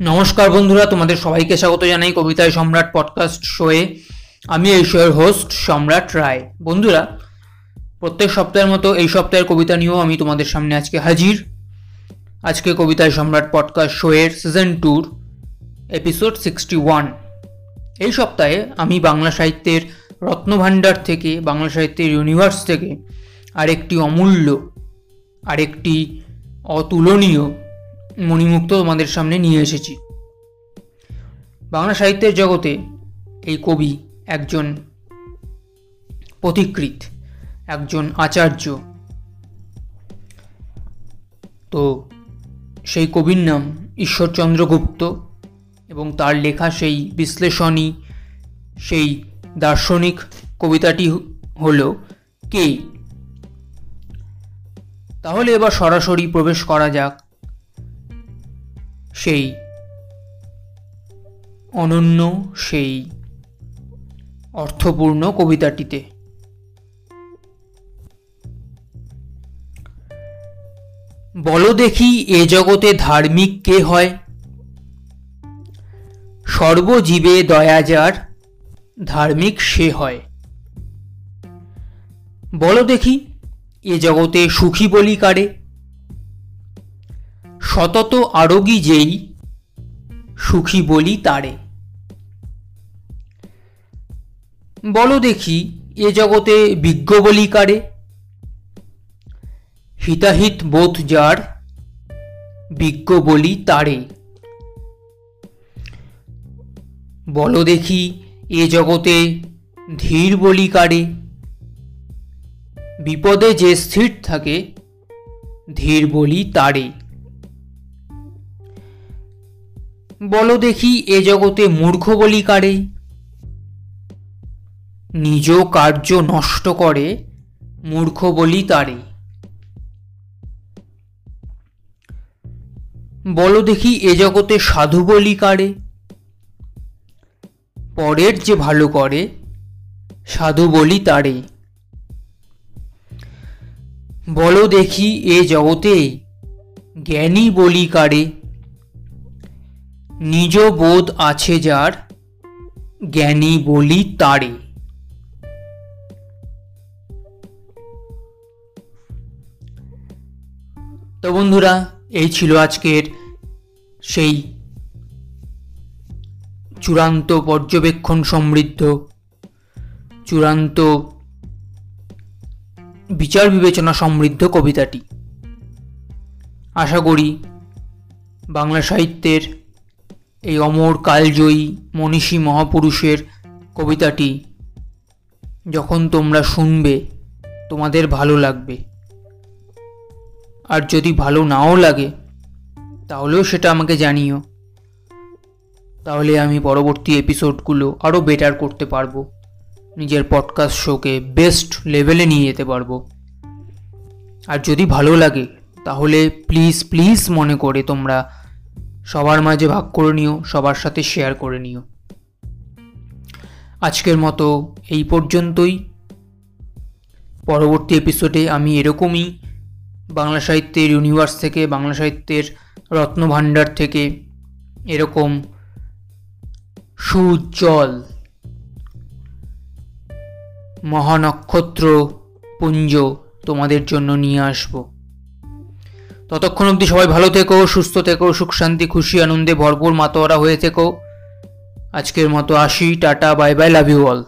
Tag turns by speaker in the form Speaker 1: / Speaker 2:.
Speaker 1: নমস্কার বন্ধুরা, তোমাদের সবাইকে স্বাগত জানাই কবিতায় সম্রাট পডকাস্ট শোয়ে আমি এই শোয়ের হোস্ট সম্রাট রায়। বন্ধুরা, প্রত্যেক সপ্তাহের মতো এই সপ্তাহের কবিতা নিয়েও আমি তোমাদের সামনে আজকে হাজির। আজকে কবিতায় সম্রাট পডকাস্ট শোয়ের সিজন টুর এপিসোড সিক্সটি ওয়ান এই সপ্তাহে আমি বাংলা সাহিত্যের রত্নভাণ্ডার থেকে, বাংলা সাহিত্যের ইউনিভার্স থেকে আরেকটি অমূল্য, আরেকটি অতুলনীয় মণিমুক্ত তোমাদের সামনে নিয়ে এসেছি। বাংলা সাহিত্যের জগতে এই কবি একজন পথিকৃত একজন আচার্য। তো সেই কবির নাম ঈশ্বরচন্দ্র গুপ্ত এবং তার লেখা সেই বিশ্লেষণী সেই দার্শনিক কবিতাটি হল কে? তাহলে এবার সরাসরি প্রবেশ করা যাক সেই অনন্য সেই অর্থপূর্ণ কবিতাটিতে। বলো দেখি এ জগতে ধার্মিক কে হয়? সর্বজীবে দয়া যার, ধার্মিক সে হয়। বলো দেখি এ জগতে সুখী বলি কারে? সতত আরোগী যেই, সুখী বলি তারে। বলো দেখি, এ জগতে বিজ্ঞ বলি কারে? হিতাহিত বোধ যার, বিজ্ঞ বলি তারে। বলো দেখি, এ জগতে ধীর বলি কারে? বিপদে যে স্থির থাকে, ধীর বলি তারে। বলো দেখি এ জগতে মূর্খ বলি কারে? নিজ কার্য নষ্ট করে মূর্খ বলি তারে। বলো দেখি এ জগতে সাধু বলি কারে? পরের যে ভালো করে সাধু বলি তারে। বলো দেখি এ জগতে জ্ঞানী বলি কারে? নিজ বোধ আছে যার জ্ঞানী বলি তারে। তো বন্ধুরা, এই ছিল আজকের সেই চূড়ান্ত পর্যবেক্ষণ সমৃদ্ধ, চূড়ান্ত বিচার বিবেচনা সমৃদ্ধ কবিতাটি। আশা করি বাংলা সাহিত্যের এই অমর কালজয়ী মনীষী মহাপুরুষের কবিতাটি যখন তোমরা শুনবে, তোমাদের ভালো লাগবে। আর যদি ভালো নাও লাগে, তাহলেও সেটা আমাকে জানিও। তাহলে আমি পরবর্তী এপিসোডগুলো আরও বেটার করতে পারব। নিজের পডকাস্ট শোকে বেস্ট লেভেলে নিয়ে যেতে পারব। আর যদি ভালো লাগে, তাহলে প্লিজ প্লিজ মনে করে তোমরা সবার মাঝে ভাগ করে নিও, সবার সাথে শেয়ার করে নিও। আজকের মতো এই পর্যন্তই। পরবর্তী এপিসোডে আমি এরকমই বাংলা সাহিত্যের ইউনিভার্স থেকে, বাংলা সাহিত্যের রত্নভাণ্ডার থেকে এরকম সুজল মহানক্ষত্র পুঞ্জ তোমাদের জন্য নিয়ে আসব। ততক্ষণ অবধি সবাই ভালো থেকো, সুস্থ থেকো, সুখ, শান্তি, খুশি, আনন্দে ভরপুর মাতোয়ারা হয়ে থেকো। আজকের মতো আসি, tata, bye bye love you all